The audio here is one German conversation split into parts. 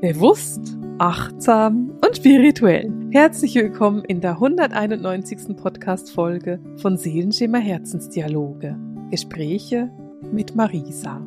Bewusst, achtsam und spirituell. Herzlich willkommen in der 191. Podcast-Folge von Seelenschimmer Herzensdialoge. Gespräche mit Marisa.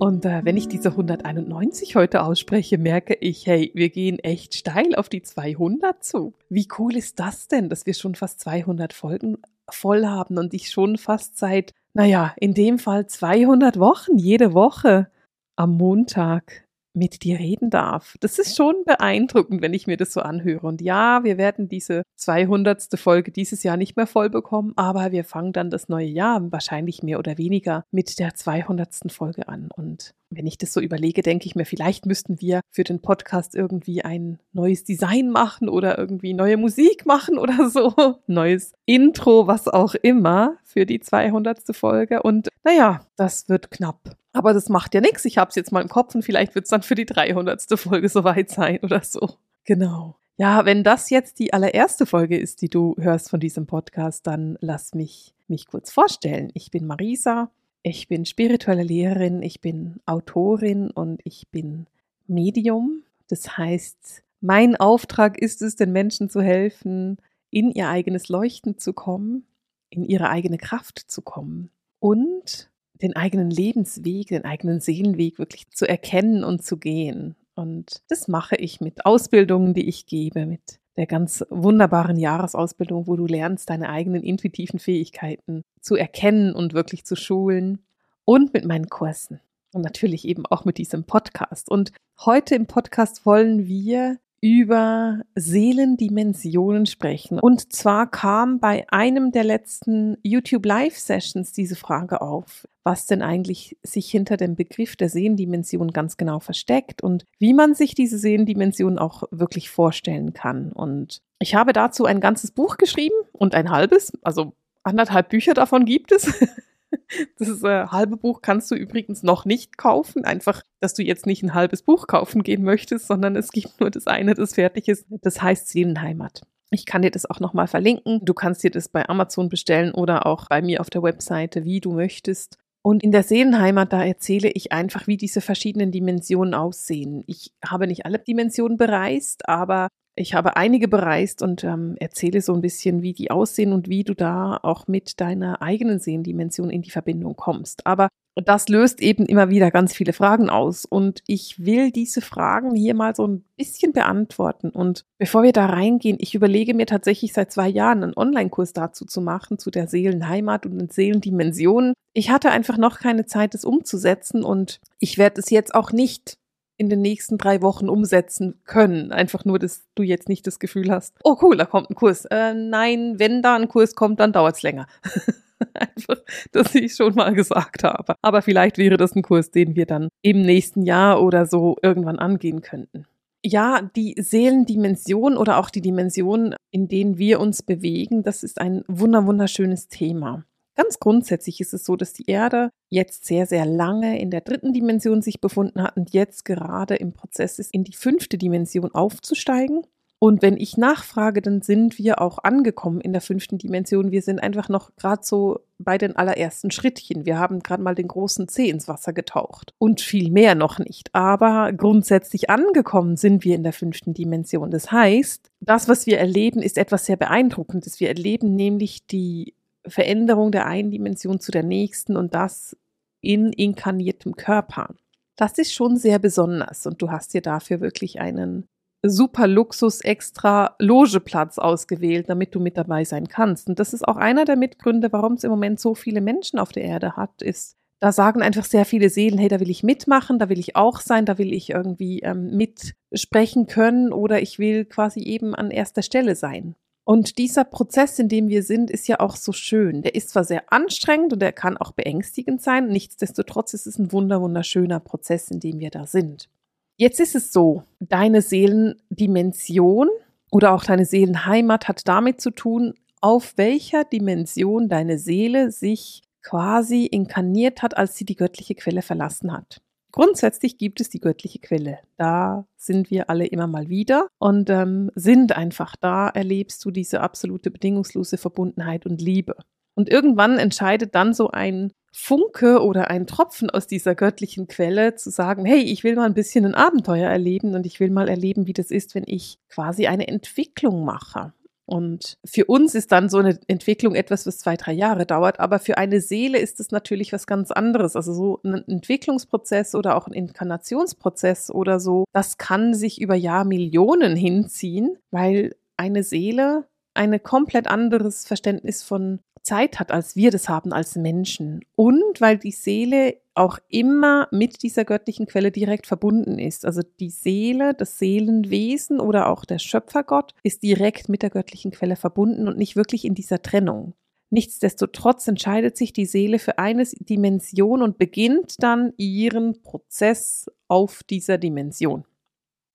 Und äh, wenn ich diese 191 heute ausspreche, merke ich, hey, wir gehen echt steil auf die 200 zu. Wie cool ist das denn, dass wir schon fast 200 Folgen voll haben und ich schon fast seit, naja, in dem Fall 200 Wochen, jede Woche am Montag mit dir reden darf. Das ist schon beeindruckend, wenn ich mir das so anhöre. Und ja, wir werden diese 200. Folge dieses Jahr nicht mehr voll bekommen, aber wir fangen dann das neue Jahr wahrscheinlich mehr oder weniger mit der 200. Folge an. Und wenn ich das so überlege, denke ich mir, vielleicht müssten wir für den Podcast irgendwie ein neues Design machen oder irgendwie neue Musik machen oder so. Neues Intro, was auch immer für die 200. Folge. Und naja, das wird knapp. Aber das macht ja nichts. Ich habe es jetzt mal im Kopf und vielleicht wird es dann für die 300. Folge soweit sein oder so. Genau. Ja, wenn das jetzt die allererste Folge ist, die du hörst von diesem Podcast, dann lass mich mich kurz vorstellen. Ich bin Marisa. Ich bin spirituelle Lehrerin, ich bin Autorin und ich bin Medium. Das heißt, mein Auftrag ist es, den Menschen zu helfen, in ihr eigenes Leuchten zu kommen, in ihre eigene Kraft zu kommen und den eigenen Lebensweg, den eigenen Seelenweg wirklich zu erkennen und zu gehen. Und das mache ich mit Ausbildungen, die ich gebe, mit der ganz wunderbaren Jahresausbildung, wo du lernst, deine eigenen intuitiven Fähigkeiten zu erkennen und wirklich zu schulen. Und mit meinen Kursen. Und natürlich eben auch mit diesem Podcast. Und heute im Podcast wollen wir über Seelendimensionen sprechen. Und zwar kam bei einem der letzten YouTube Live Sessions diese Frage auf, was denn eigentlich sich hinter dem Begriff der Seelendimension ganz genau versteckt und wie man sich diese Seelendimension auch wirklich vorstellen kann. Und ich habe dazu ein ganzes Buch geschrieben und ein halbes, also anderthalb Bücher davon gibt es. Das äh, halbe Buch kannst du übrigens noch nicht kaufen. Einfach, dass du jetzt nicht ein halbes Buch kaufen gehen möchtest, sondern es gibt nur das eine, das fertig ist. Das heißt Seelenheimat. Ich kann dir das auch nochmal verlinken. Du kannst dir das bei Amazon bestellen oder auch bei mir auf der Webseite, wie du möchtest. Und in der Seelenheimat, da erzähle ich einfach, wie diese verschiedenen Dimensionen aussehen. Ich habe nicht alle Dimensionen bereist, aber ich habe einige bereist und ähm, erzähle so ein bisschen, wie die aussehen und wie du da auch mit deiner eigenen Sehendimension in die Verbindung kommst. Aber das löst eben immer wieder ganz viele Fragen aus und ich will diese Fragen hier mal so ein bisschen beantworten. Und bevor wir da reingehen, ich überlege mir tatsächlich seit zwei Jahren einen Online-Kurs dazu zu machen, zu der Seelenheimat und den Seelendimensionen. Ich hatte einfach noch keine Zeit, es umzusetzen und ich werde es jetzt auch nicht in den nächsten drei Wochen umsetzen können. Einfach nur, dass du jetzt nicht das Gefühl hast, oh cool, da kommt ein Kurs. Äh, nein, wenn da ein Kurs kommt, dann dauert es länger. Einfach, dass ich schon mal gesagt habe. Aber vielleicht wäre das ein Kurs, den wir dann im nächsten Jahr oder so irgendwann angehen könnten. Ja, die Seelendimension oder auch die Dimension, in denen wir uns bewegen, das ist ein wunder wunderschönes Thema. Ganz grundsätzlich ist es so, dass die Erde jetzt sehr, sehr lange in der dritten Dimension sich befunden hat und jetzt gerade im Prozess ist, in die fünfte Dimension aufzusteigen. Und wenn ich nachfrage, dann sind wir auch angekommen in der fünften Dimension. Wir sind einfach noch gerade so bei den allerersten Schrittchen. Wir haben gerade mal den großen Zeh ins Wasser getaucht und viel mehr noch nicht. Aber grundsätzlich angekommen sind wir in der fünften Dimension. Das heißt, das, was wir erleben, ist etwas sehr Beeindruckendes. Wir erleben nämlich die Veränderung der einen Dimension zu der nächsten und das in inkarniertem Körper. Das ist schon sehr besonders und du hast dir dafür wirklich einen super Luxus extra Logeplatz ausgewählt, damit du mit dabei sein kannst. Und das ist auch einer der Mitgründe, warum es im Moment so viele Menschen auf der Erde hat, ist, da sagen einfach sehr viele Seelen, hey, da will ich mitmachen, da will ich auch sein, da will ich irgendwie ähm, mitsprechen können oder ich will quasi eben an erster Stelle sein. Und dieser Prozess, in dem wir sind, ist ja auch so schön. Der ist zwar sehr anstrengend und er kann auch beängstigend sein, nichtsdestotrotz ist es ein wunder wunderschöner Prozess, in dem wir da sind. Jetzt ist es so, deine Seelendimension oder auch deine Seelenheimat hat damit zu tun, auf welcher Dimension deine Seele sich quasi inkarniert hat, als sie die göttliche Quelle verlassen hat. Grundsätzlich gibt es die göttliche Quelle. Da sind wir alle immer mal wieder und ähm, sind einfach da, erlebst du diese absolute bedingungslose Verbundenheit und Liebe. Und irgendwann entscheidet dann so ein Funke oder ein Tropfen aus dieser göttlichen Quelle zu sagen, hey, ich will mal ein bisschen ein Abenteuer erleben und ich will mal erleben, wie das ist, wenn ich quasi eine Entwicklung mache. Und für uns ist dann so eine Entwicklung etwas, was zwei, drei Jahre dauert, aber für eine Seele ist es natürlich was ganz anderes. Also so ein Entwicklungsprozess oder auch ein Inkarnationsprozess oder so, das kann sich über Jahrmillionen hinziehen, weil eine Seele ein komplett anderes Verständnis von Zeit hat, als wir das haben als Menschen. Und weil die Seele auch immer mit dieser göttlichen Quelle direkt verbunden ist. Also die Seele, das Seelenwesen oder auch der Schöpfergott ist direkt mit der göttlichen Quelle verbunden und nicht wirklich in dieser Trennung. Nichtsdestotrotz entscheidet sich die Seele für eine Dimension und beginnt dann ihren Prozess auf dieser Dimension.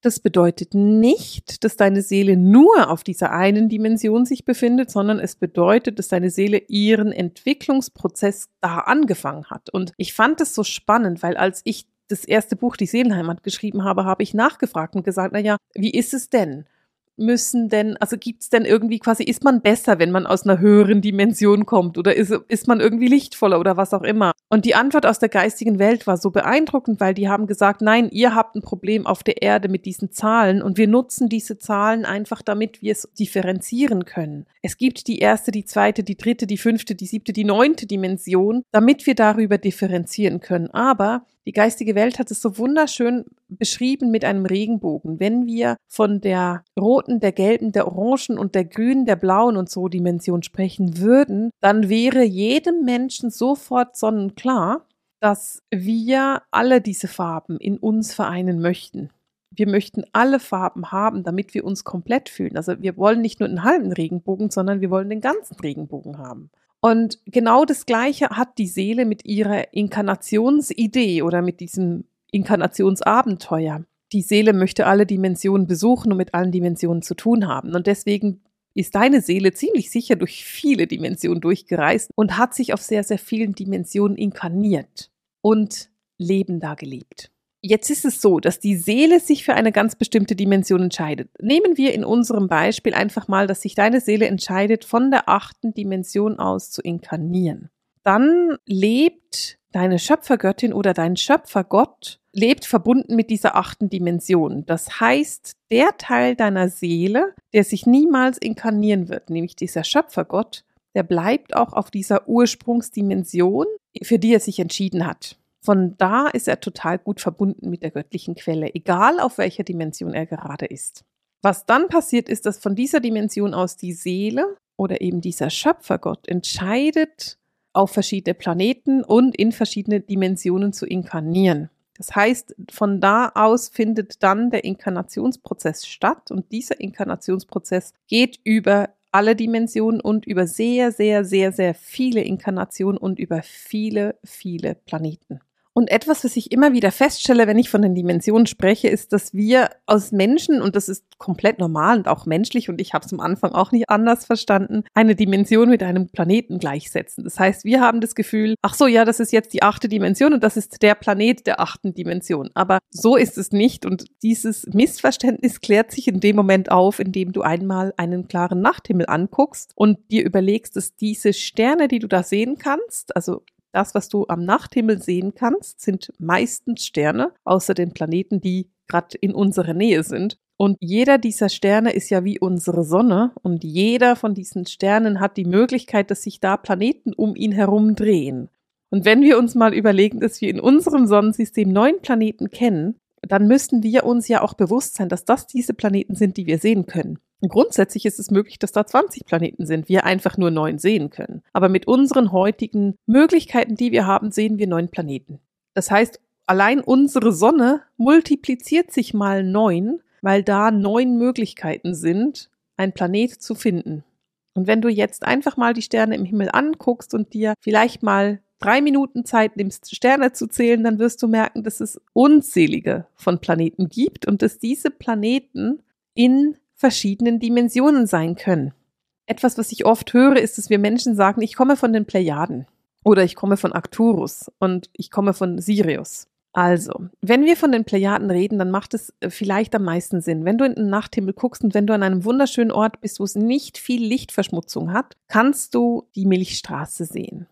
Das bedeutet nicht, dass deine Seele nur auf dieser einen Dimension sich befindet, sondern es bedeutet, dass deine Seele ihren Entwicklungsprozess da angefangen hat. Und ich fand es so spannend, weil als ich das erste Buch Die Seelenheimat geschrieben habe, habe ich nachgefragt und gesagt, na ja, wie ist es denn? Müssen denn, also gibt es denn irgendwie quasi, ist man besser, wenn man aus einer höheren Dimension kommt oder ist, ist man irgendwie lichtvoller oder was auch immer? Und die Antwort aus der geistigen Welt war so beeindruckend, weil die haben gesagt, nein, ihr habt ein Problem auf der Erde mit diesen Zahlen und wir nutzen diese Zahlen einfach, damit wir es differenzieren können. Es gibt die erste, die zweite, die dritte, die fünfte, die siebte, die neunte Dimension, damit wir darüber differenzieren können. Aber die geistige Welt hat es so wunderschön beschrieben mit einem Regenbogen. Wenn wir von der roten, der gelben, der orangen und der grünen, der blauen und so Dimension sprechen würden, dann wäre jedem Menschen sofort sonnenklar, dass wir alle diese Farben in uns vereinen möchten. Wir möchten alle Farben haben, damit wir uns komplett fühlen. Also wir wollen nicht nur einen halben Regenbogen, sondern wir wollen den ganzen Regenbogen haben. Und genau das Gleiche hat die Seele mit ihrer Inkarnationsidee oder mit diesem Inkarnationsabenteuer. Die Seele möchte alle Dimensionen besuchen und mit allen Dimensionen zu tun haben. Und deswegen ist deine Seele ziemlich sicher durch viele Dimensionen durchgereist und hat sich auf sehr, sehr vielen Dimensionen inkarniert und Leben da gelebt. Jetzt ist es so, dass die Seele sich für eine ganz bestimmte Dimension entscheidet. Nehmen wir in unserem Beispiel einfach mal, dass sich deine Seele entscheidet, von der achten Dimension aus zu inkarnieren. Dann lebt deine Schöpfergöttin oder dein Schöpfergott lebt verbunden mit dieser achten Dimension. Das heißt, der Teil deiner Seele, der sich niemals inkarnieren wird, nämlich dieser Schöpfergott, der bleibt auch auf dieser Ursprungsdimension, für die er sich entschieden hat. Von da ist er total gut verbunden mit der göttlichen Quelle, egal auf welcher Dimension er gerade ist. Was dann passiert ist, dass von dieser Dimension aus die Seele oder eben dieser Schöpfergott entscheidet, auf verschiedene Planeten und in verschiedene Dimensionen zu inkarnieren. Das heißt, von da aus findet dann der Inkarnationsprozess statt und dieser Inkarnationsprozess geht über alle Dimensionen und über sehr, sehr, sehr, sehr viele Inkarnationen und über viele, viele Planeten. Und etwas, was ich immer wieder feststelle, wenn ich von den Dimensionen spreche, ist, dass wir aus Menschen, und das ist komplett normal und auch menschlich, und ich habe es am Anfang auch nicht anders verstanden, eine Dimension mit einem Planeten gleichsetzen. Das heißt, wir haben das Gefühl, ach so, ja, das ist jetzt die achte Dimension und das ist der Planet der achten Dimension. Aber so ist es nicht. Und dieses Missverständnis klärt sich in dem Moment auf, in dem du einmal einen klaren Nachthimmel anguckst und dir überlegst, dass diese Sterne, die du da sehen kannst, also das, was du am Nachthimmel sehen kannst, sind meistens Sterne, außer den Planeten, die gerade in unserer Nähe sind. Und jeder dieser Sterne ist ja wie unsere Sonne und jeder von diesen Sternen hat die Möglichkeit, dass sich da Planeten um ihn herum drehen. Und wenn wir uns mal überlegen, dass wir in unserem Sonnensystem neun Planeten kennen, dann müssten wir uns ja auch bewusst sein, dass das diese Planeten sind, die wir sehen können. Grundsätzlich ist es möglich, dass da 20 Planeten sind, wir einfach nur neun sehen können. Aber mit unseren heutigen Möglichkeiten, die wir haben, sehen wir neun Planeten. Das heißt, allein unsere Sonne multipliziert sich mal neun, weil da neun Möglichkeiten sind, ein Planet zu finden. Und wenn du jetzt einfach mal die Sterne im Himmel anguckst und dir vielleicht mal drei Minuten Zeit nimmst, Sterne zu zählen, dann wirst du merken, dass es unzählige von Planeten gibt und dass diese Planeten in verschiedenen Dimensionen sein können. Etwas, was ich oft höre, ist, dass wir Menschen sagen, ich komme von den Plejaden oder ich komme von Arcturus und ich komme von Sirius. Also, wenn wir von den Plejaden reden, dann macht es äh, vielleicht am meisten Sinn. Wenn du in den Nachthimmel guckst und wenn du an einem wunderschönen Ort bist, wo es nicht viel Lichtverschmutzung hat, kannst du die Milchstraße sehen.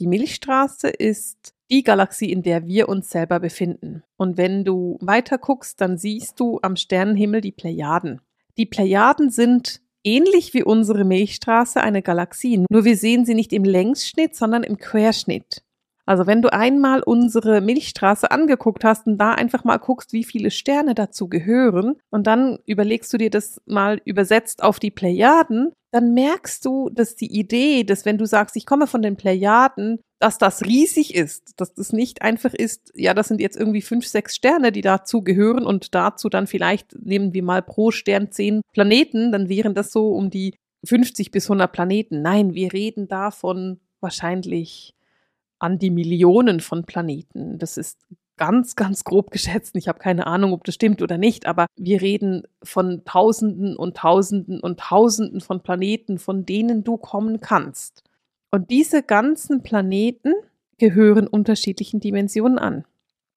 Die Milchstraße ist die Galaxie, in der wir uns selber befinden. Und wenn du weiter guckst, dann siehst du am Sternenhimmel die Plejaden. Die Plejaden sind ähnlich wie unsere Milchstraße eine Galaxie, nur wir sehen sie nicht im Längsschnitt, sondern im Querschnitt. Also wenn du einmal unsere Milchstraße angeguckt hast und da einfach mal guckst, wie viele Sterne dazu gehören und dann überlegst du dir das mal übersetzt auf die Plejaden, dann merkst du, dass die Idee, dass wenn du sagst, ich komme von den Plejaden, dass das riesig ist, dass das nicht einfach ist, ja, das sind jetzt irgendwie fünf, sechs Sterne, die dazu gehören und dazu dann vielleicht nehmen wir mal pro Stern zehn Planeten, dann wären das so um die 50 bis 100 Planeten. Nein, wir reden davon wahrscheinlich an die Millionen von Planeten. Das ist ganz, ganz grob geschätzt. Ich habe keine Ahnung, ob das stimmt oder nicht, aber wir reden von Tausenden und Tausenden und Tausenden von Planeten, von denen du kommen kannst. Und diese ganzen Planeten gehören unterschiedlichen Dimensionen an.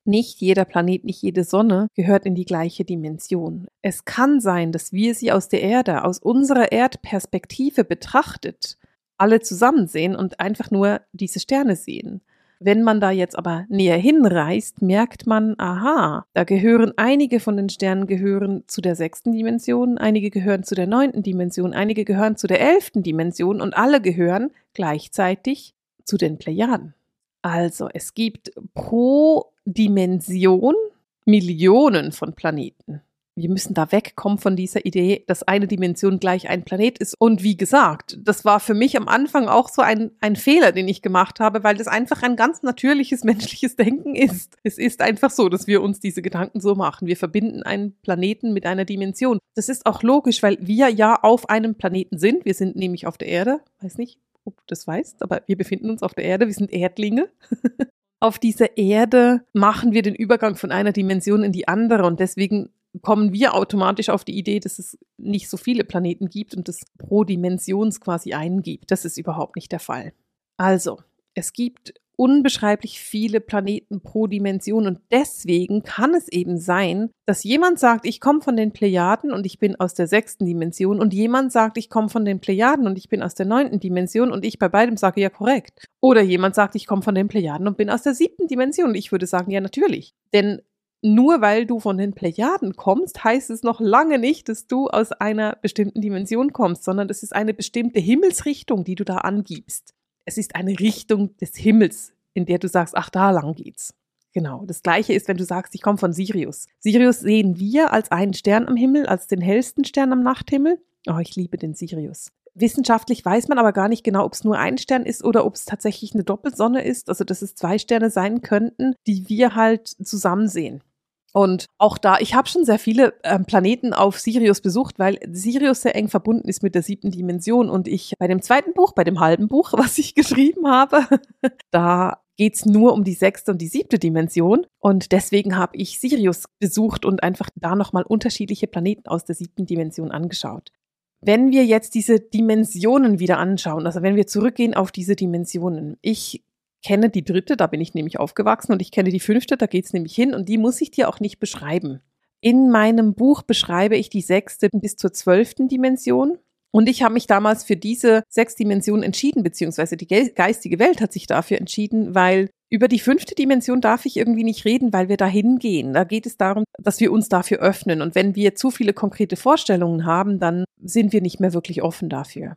Nicht jeder Planet, nicht jede Sonne gehört in die gleiche Dimension. Es kann sein, dass wir sie aus der Erde, aus unserer Erdperspektive betrachtet, alle zusammen sehen und einfach nur diese Sterne sehen. Wenn man da jetzt aber näher hinreist, merkt man, aha, da gehören einige von den Sternen gehören zu der sechsten Dimension, einige gehören zu der neunten Dimension, einige gehören zu der elften Dimension und alle gehören gleichzeitig zu den Plejaden. Also es gibt pro Dimension Millionen von Planeten wir müssen da wegkommen von dieser Idee, dass eine Dimension gleich ein Planet ist. Und wie gesagt, das war für mich am Anfang auch so ein, ein Fehler, den ich gemacht habe, weil das einfach ein ganz natürliches menschliches Denken ist. Es ist einfach so, dass wir uns diese Gedanken so machen. Wir verbinden einen Planeten mit einer Dimension. Das ist auch logisch, weil wir ja auf einem Planeten sind. Wir sind nämlich auf der Erde. Weiß nicht, ob du das weißt, aber wir befinden uns auf der Erde. Wir sind Erdlinge. auf dieser Erde machen wir den Übergang von einer Dimension in die andere und deswegen kommen wir automatisch auf die Idee, dass es nicht so viele Planeten gibt und es pro Dimensions quasi einen gibt. Das ist überhaupt nicht der Fall. Also, es gibt unbeschreiblich viele Planeten pro Dimension und deswegen kann es eben sein, dass jemand sagt, ich komme von den Plejaden und ich bin aus der sechsten Dimension und jemand sagt, ich komme von den Plejaden und ich bin aus der neunten Dimension und ich bei beidem sage ja korrekt. Oder jemand sagt, ich komme von den Plejaden und bin aus der siebten Dimension und ich würde sagen, ja natürlich. Denn nur weil du von den Plejaden kommst, heißt es noch lange nicht, dass du aus einer bestimmten Dimension kommst, sondern es ist eine bestimmte Himmelsrichtung, die du da angibst. Es ist eine Richtung des Himmels, in der du sagst, ach, da lang geht's. Genau. Das gleiche ist, wenn du sagst, ich komme von Sirius. Sirius sehen wir als einen Stern am Himmel, als den hellsten Stern am Nachthimmel. Oh, ich liebe den Sirius. Wissenschaftlich weiß man aber gar nicht genau, ob es nur ein Stern ist oder ob es tatsächlich eine Doppelsonne ist, also dass es zwei Sterne sein könnten, die wir halt zusammen sehen. Und auch da, ich habe schon sehr viele ähm, Planeten auf Sirius besucht, weil Sirius sehr eng verbunden ist mit der siebten Dimension. Und ich bei dem zweiten Buch, bei dem halben Buch, was ich geschrieben habe, da geht's nur um die sechste und die siebte Dimension. Und deswegen habe ich Sirius besucht und einfach da nochmal unterschiedliche Planeten aus der siebten Dimension angeschaut. Wenn wir jetzt diese Dimensionen wieder anschauen, also wenn wir zurückgehen auf diese Dimensionen, ich kenne die dritte, da bin ich nämlich aufgewachsen und ich kenne die fünfte, da geht's nämlich hin und die muss ich dir auch nicht beschreiben. In meinem Buch beschreibe ich die sechste bis zur zwölften Dimension. Und ich habe mich damals für diese sechs Dimensionen entschieden, beziehungsweise die geistige Welt hat sich dafür entschieden, weil über die fünfte Dimension darf ich irgendwie nicht reden, weil wir da hingehen. Da geht es darum, dass wir uns dafür öffnen. Und wenn wir zu viele konkrete Vorstellungen haben, dann sind wir nicht mehr wirklich offen dafür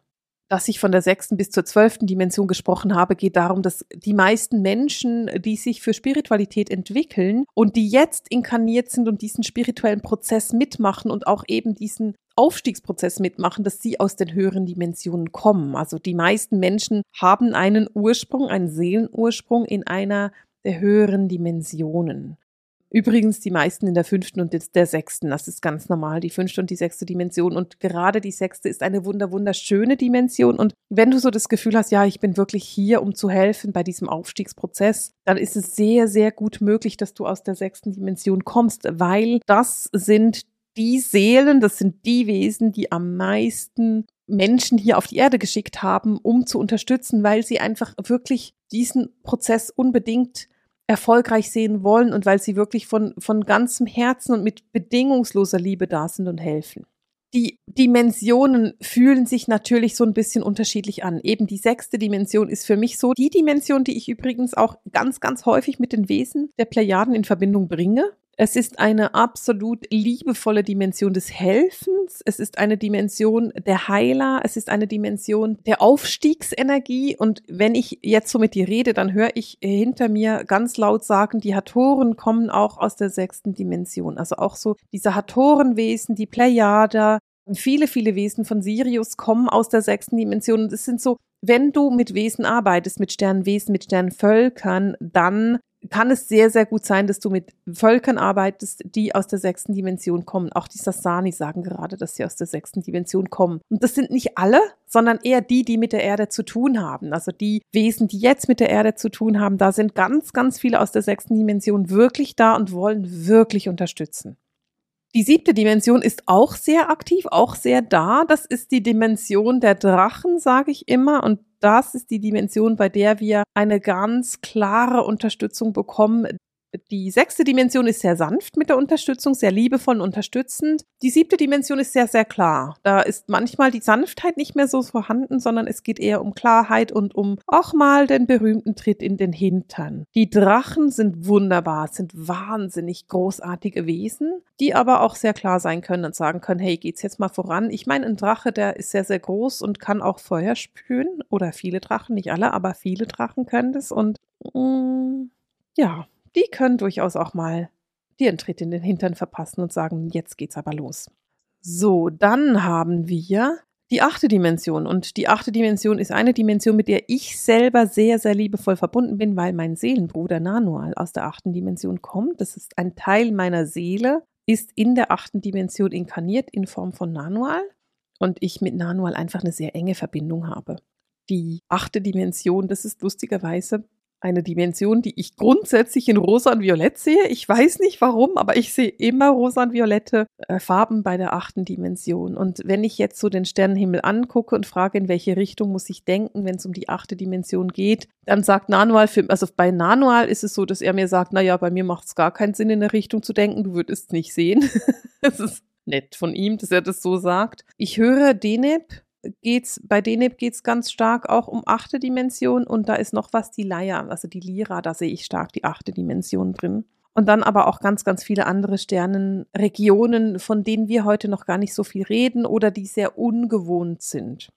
dass ich von der sechsten bis zur zwölften Dimension gesprochen habe, geht darum, dass die meisten Menschen, die sich für Spiritualität entwickeln und die jetzt inkarniert sind und diesen spirituellen Prozess mitmachen und auch eben diesen Aufstiegsprozess mitmachen, dass sie aus den höheren Dimensionen kommen. Also die meisten Menschen haben einen Ursprung, einen Seelenursprung in einer der höheren Dimensionen. Übrigens die meisten in der fünften und der sechsten. Das ist ganz normal, die fünfte und die sechste Dimension. Und gerade die sechste ist eine wunder, wunderschöne Dimension. Und wenn du so das Gefühl hast, ja, ich bin wirklich hier, um zu helfen bei diesem Aufstiegsprozess, dann ist es sehr, sehr gut möglich, dass du aus der sechsten Dimension kommst, weil das sind die Seelen, das sind die Wesen, die am meisten Menschen hier auf die Erde geschickt haben, um zu unterstützen, weil sie einfach wirklich diesen Prozess unbedingt erfolgreich sehen wollen und weil sie wirklich von, von ganzem Herzen und mit bedingungsloser Liebe da sind und helfen. Die Dimensionen fühlen sich natürlich so ein bisschen unterschiedlich an. Eben die sechste Dimension ist für mich so die Dimension, die ich übrigens auch ganz, ganz häufig mit den Wesen der Plejaden in Verbindung bringe. Es ist eine absolut liebevolle Dimension des Helfens. Es ist eine Dimension der Heiler. Es ist eine Dimension der Aufstiegsenergie. Und wenn ich jetzt so mit dir rede, dann höre ich hinter mir ganz laut sagen, die Hatoren kommen auch aus der sechsten Dimension. Also auch so diese Hatorenwesen, die Plejada, viele, viele Wesen von Sirius kommen aus der sechsten Dimension. Und es sind so, wenn du mit Wesen arbeitest, mit Sternenwesen, mit Sternenvölkern, dann kann es sehr, sehr gut sein, dass du mit Völkern arbeitest, die aus der sechsten Dimension kommen. Auch die Sassani sagen gerade, dass sie aus der sechsten Dimension kommen. Und das sind nicht alle, sondern eher die, die mit der Erde zu tun haben. Also die Wesen, die jetzt mit der Erde zu tun haben, da sind ganz, ganz viele aus der sechsten Dimension wirklich da und wollen wirklich unterstützen. Die siebte Dimension ist auch sehr aktiv, auch sehr da. Das ist die Dimension der Drachen, sage ich immer. Und das ist die Dimension, bei der wir eine ganz klare Unterstützung bekommen, die sechste Dimension ist sehr sanft mit der Unterstützung, sehr liebevoll und unterstützend. Die siebte Dimension ist sehr, sehr klar. Da ist manchmal die Sanftheit nicht mehr so vorhanden, sondern es geht eher um Klarheit und um auch mal den berühmten Tritt in den Hintern. Die Drachen sind wunderbar, sind wahnsinnig großartige Wesen, die aber auch sehr klar sein können und sagen können, hey, geht's jetzt mal voran? Ich meine, ein Drache, der ist sehr, sehr groß und kann auch Feuer spüren. Oder viele Drachen, nicht alle, aber viele Drachen können das. Und mm, ja, die können durchaus auch mal dir einen Tritt in den Hintern verpassen und sagen, jetzt geht's aber los. So, dann haben wir die achte Dimension. Und die achte Dimension ist eine Dimension, mit der ich selber sehr, sehr liebevoll verbunden bin, weil mein Seelenbruder Nanual aus der achten Dimension kommt. Das ist ein Teil meiner Seele, ist in der achten Dimension inkarniert in Form von Nanual. Und ich mit Nanual einfach eine sehr enge Verbindung habe. Die achte Dimension, das ist lustigerweise eine Dimension, die ich grundsätzlich in rosa und violett sehe. Ich weiß nicht warum, aber ich sehe immer rosa und violette äh, Farben bei der achten Dimension. Und wenn ich jetzt so den Sternenhimmel angucke und frage, in welche Richtung muss ich denken, wenn es um die achte Dimension geht, dann sagt Nanual, für, also bei Nanual ist es so, dass er mir sagt, naja, bei mir macht es gar keinen Sinn, in eine Richtung zu denken, du würdest es nicht sehen. das ist nett von ihm, dass er das so sagt. Ich höre Deneb geht's, bei Deneb geht's ganz stark auch um achte Dimension und da ist noch was, die Leier, also die Lira, da sehe ich stark die achte Dimension drin. Und dann aber auch ganz, ganz viele andere Sternenregionen, von denen wir heute noch gar nicht so viel reden oder die sehr ungewohnt sind.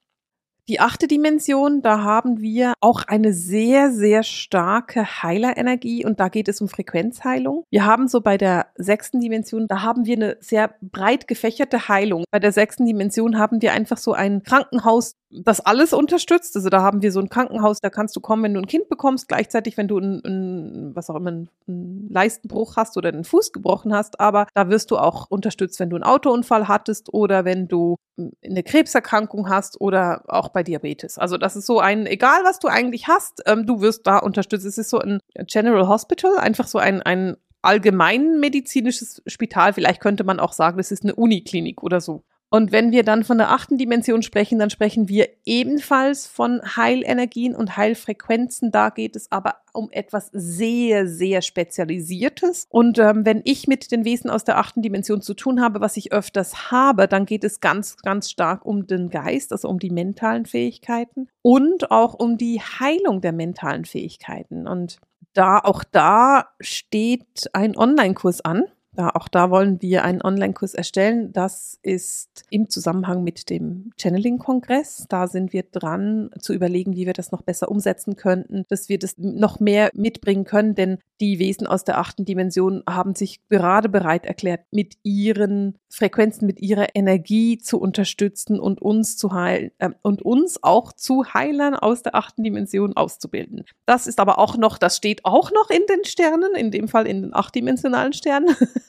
Die achte Dimension, da haben wir auch eine sehr, sehr starke Heilerenergie und da geht es um Frequenzheilung. Wir haben so bei der sechsten Dimension, da haben wir eine sehr breit gefächerte Heilung. Bei der sechsten Dimension haben wir einfach so ein Krankenhaus, das alles unterstützt. Also da haben wir so ein Krankenhaus, da kannst du kommen, wenn du ein Kind bekommst, gleichzeitig, wenn du ein, ein was auch immer, einen Leistenbruch hast oder einen Fuß gebrochen hast. Aber da wirst du auch unterstützt, wenn du einen Autounfall hattest oder wenn du eine Krebserkrankung hast oder auch bei Diabetes. Also das ist so ein, egal was du eigentlich hast, ähm, du wirst da unterstützt. Es ist so ein General Hospital, einfach so ein, ein allgemeinmedizinisches Spital. Vielleicht könnte man auch sagen, das ist eine Uniklinik oder so. Und wenn wir dann von der achten Dimension sprechen, dann sprechen wir ebenfalls von Heilenergien und Heilfrequenzen. Da geht es aber um etwas sehr, sehr Spezialisiertes. Und ähm, wenn ich mit den Wesen aus der achten Dimension zu tun habe, was ich öfters habe, dann geht es ganz, ganz stark um den Geist, also um die mentalen Fähigkeiten und auch um die Heilung der mentalen Fähigkeiten. Und da, auch da steht ein Online-Kurs an ja, auch da wollen wir einen Online-Kurs erstellen. Das ist im Zusammenhang mit dem Channeling-Kongress. Da sind wir dran zu überlegen, wie wir das noch besser umsetzen könnten, dass wir das noch mehr mitbringen können, denn die Wesen aus der achten Dimension haben sich gerade bereit erklärt, mit ihren Frequenzen, mit ihrer Energie zu unterstützen und uns zu heilen äh, und uns auch zu Heilern aus der achten Dimension auszubilden. Das ist aber auch noch, das steht auch noch in den Sternen, in dem Fall in den achtdimensionalen Sternen.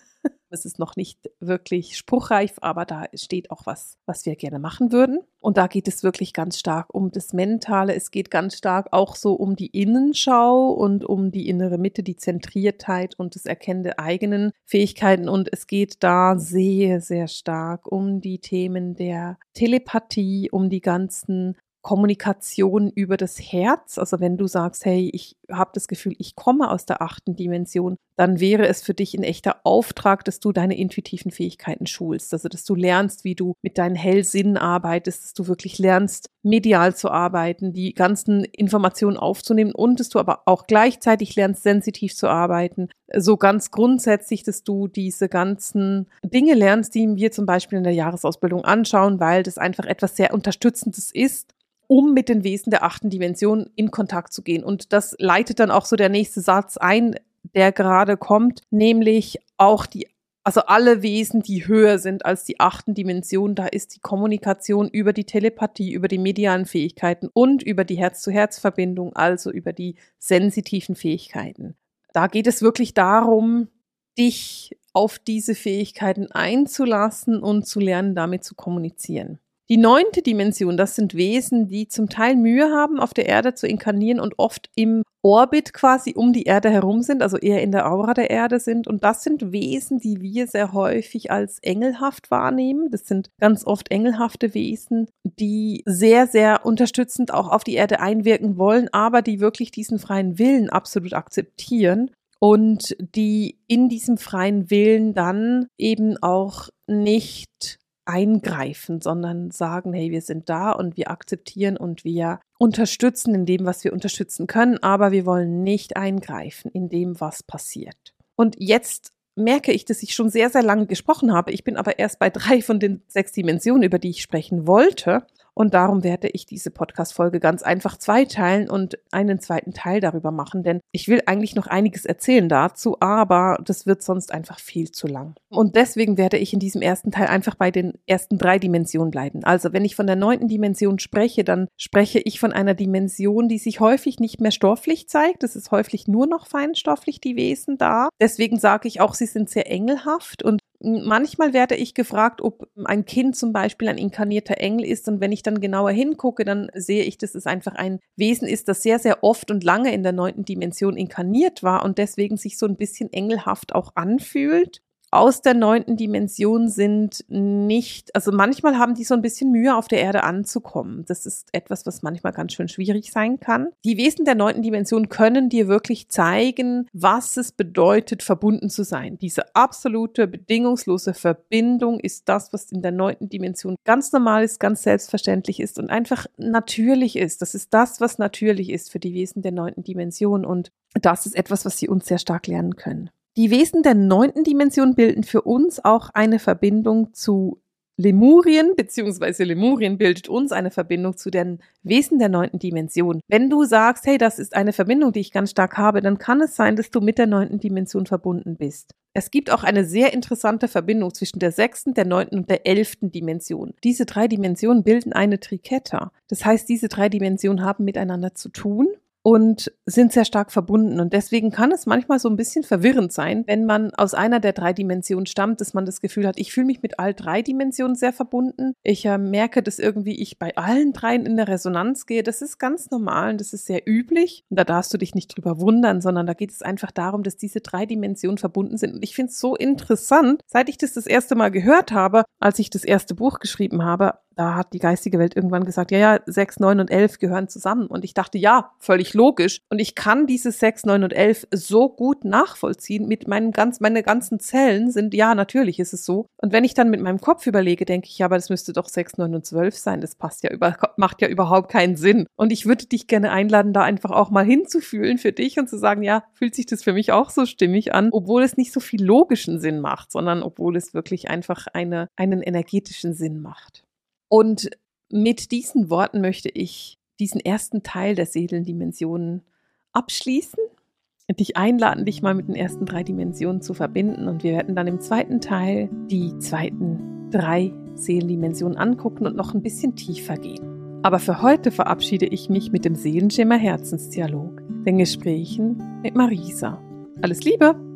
Es ist noch nicht wirklich spruchreif, aber da steht auch was, was wir gerne machen würden. Und da geht es wirklich ganz stark um das Mentale. Es geht ganz stark auch so um die Innenschau und um die innere Mitte, die Zentriertheit und das Erkennen der eigenen Fähigkeiten. Und es geht da sehr, sehr stark um die Themen der Telepathie, um die ganzen Kommunikation über das Herz. Also wenn du sagst, hey, ich habe das Gefühl, ich komme aus der achten Dimension, dann wäre es für dich ein echter Auftrag, dass du deine intuitiven Fähigkeiten schulst. Also dass du lernst, wie du mit deinen Hellsinnen arbeitest, dass du wirklich lernst, medial zu arbeiten, die ganzen Informationen aufzunehmen und dass du aber auch gleichzeitig lernst, sensitiv zu arbeiten. So ganz grundsätzlich, dass du diese ganzen Dinge lernst, die wir zum Beispiel in der Jahresausbildung anschauen, weil das einfach etwas sehr Unterstützendes ist um mit den Wesen der achten Dimension in Kontakt zu gehen. Und das leitet dann auch so der nächste Satz ein, der gerade kommt, nämlich auch die also alle Wesen, die höher sind als die achten Dimension, da ist die Kommunikation über die Telepathie, über die medialen Fähigkeiten und über die Herz-zu-Herz-Verbindung, also über die sensitiven Fähigkeiten. Da geht es wirklich darum, dich auf diese Fähigkeiten einzulassen und zu lernen, damit zu kommunizieren. Die neunte Dimension, das sind Wesen, die zum Teil Mühe haben, auf der Erde zu inkarnieren und oft im Orbit quasi um die Erde herum sind, also eher in der Aura der Erde sind. Und das sind Wesen, die wir sehr häufig als engelhaft wahrnehmen. Das sind ganz oft engelhafte Wesen, die sehr, sehr unterstützend auch auf die Erde einwirken wollen, aber die wirklich diesen freien Willen absolut akzeptieren und die in diesem freien Willen dann eben auch nicht eingreifen, sondern sagen, hey, wir sind da und wir akzeptieren und wir unterstützen in dem, was wir unterstützen können, aber wir wollen nicht eingreifen in dem, was passiert. Und jetzt merke ich, dass ich schon sehr, sehr lange gesprochen habe. Ich bin aber erst bei drei von den sechs Dimensionen, über die ich sprechen wollte. Und darum werde ich diese Podcast-Folge ganz einfach zweiteilen und einen zweiten Teil darüber machen, denn ich will eigentlich noch einiges erzählen dazu, aber das wird sonst einfach viel zu lang. Und deswegen werde ich in diesem ersten Teil einfach bei den ersten drei Dimensionen bleiben. Also wenn ich von der neunten Dimension spreche, dann spreche ich von einer Dimension, die sich häufig nicht mehr stofflich zeigt. Es ist häufig nur noch feinstofflich, die Wesen da. Deswegen sage ich auch, sie sind sehr engelhaft und Manchmal werde ich gefragt, ob ein Kind zum Beispiel ein inkarnierter Engel ist. Und wenn ich dann genauer hingucke, dann sehe ich, dass es einfach ein Wesen ist, das sehr, sehr oft und lange in der neunten Dimension inkarniert war und deswegen sich so ein bisschen engelhaft auch anfühlt aus der neunten Dimension sind nicht, also manchmal haben die so ein bisschen Mühe, auf der Erde anzukommen. Das ist etwas, was manchmal ganz schön schwierig sein kann. Die Wesen der neunten Dimension können dir wirklich zeigen, was es bedeutet, verbunden zu sein. Diese absolute, bedingungslose Verbindung ist das, was in der neunten Dimension ganz normal ist, ganz selbstverständlich ist und einfach natürlich ist. Das ist das, was natürlich ist für die Wesen der neunten Dimension und das ist etwas, was sie uns sehr stark lernen können. Die Wesen der neunten Dimension bilden für uns auch eine Verbindung zu Lemurien, beziehungsweise Lemurien bildet uns eine Verbindung zu den Wesen der neunten Dimension. Wenn du sagst, hey, das ist eine Verbindung, die ich ganz stark habe, dann kann es sein, dass du mit der neunten Dimension verbunden bist. Es gibt auch eine sehr interessante Verbindung zwischen der sechsten, der neunten und der elften Dimension. Diese drei Dimensionen bilden eine Triketta. Das heißt, diese drei Dimensionen haben miteinander zu tun und sind sehr stark verbunden. Und deswegen kann es manchmal so ein bisschen verwirrend sein, wenn man aus einer der drei Dimensionen stammt, dass man das Gefühl hat, ich fühle mich mit all drei Dimensionen sehr verbunden. Ich äh, merke, dass irgendwie ich bei allen dreien in der Resonanz gehe. Das ist ganz normal und das ist sehr üblich. Und da darfst du dich nicht drüber wundern, sondern da geht es einfach darum, dass diese drei Dimensionen verbunden sind. Und ich finde es so interessant, seit ich das das erste Mal gehört habe, als ich das erste Buch geschrieben habe, da hat die geistige Welt irgendwann gesagt, ja, ja, 6, 9 und 11 gehören zusammen. Und ich dachte, ja, völlig logisch. Und ich kann diese 6, 9 und 11 so gut nachvollziehen. Mit meinen ganz, meine ganzen Zellen sind, ja, natürlich ist es so. Und wenn ich dann mit meinem Kopf überlege, denke ich, ja, aber das müsste doch 6, 9 und 12 sein. Das passt ja über, macht ja überhaupt keinen Sinn. Und ich würde dich gerne einladen, da einfach auch mal hinzufühlen für dich und zu sagen, ja, fühlt sich das für mich auch so stimmig an, obwohl es nicht so viel logischen Sinn macht, sondern obwohl es wirklich einfach eine, einen energetischen Sinn macht. Und mit diesen Worten möchte ich diesen ersten Teil der Seelendimensionen abschließen und dich einladen, dich mal mit den ersten drei Dimensionen zu verbinden. Und wir werden dann im zweiten Teil die zweiten drei Seelendimensionen angucken und noch ein bisschen tiefer gehen. Aber für heute verabschiede ich mich mit dem Seelenschimmer Herzensdialog, den Gesprächen mit Marisa. Alles Liebe!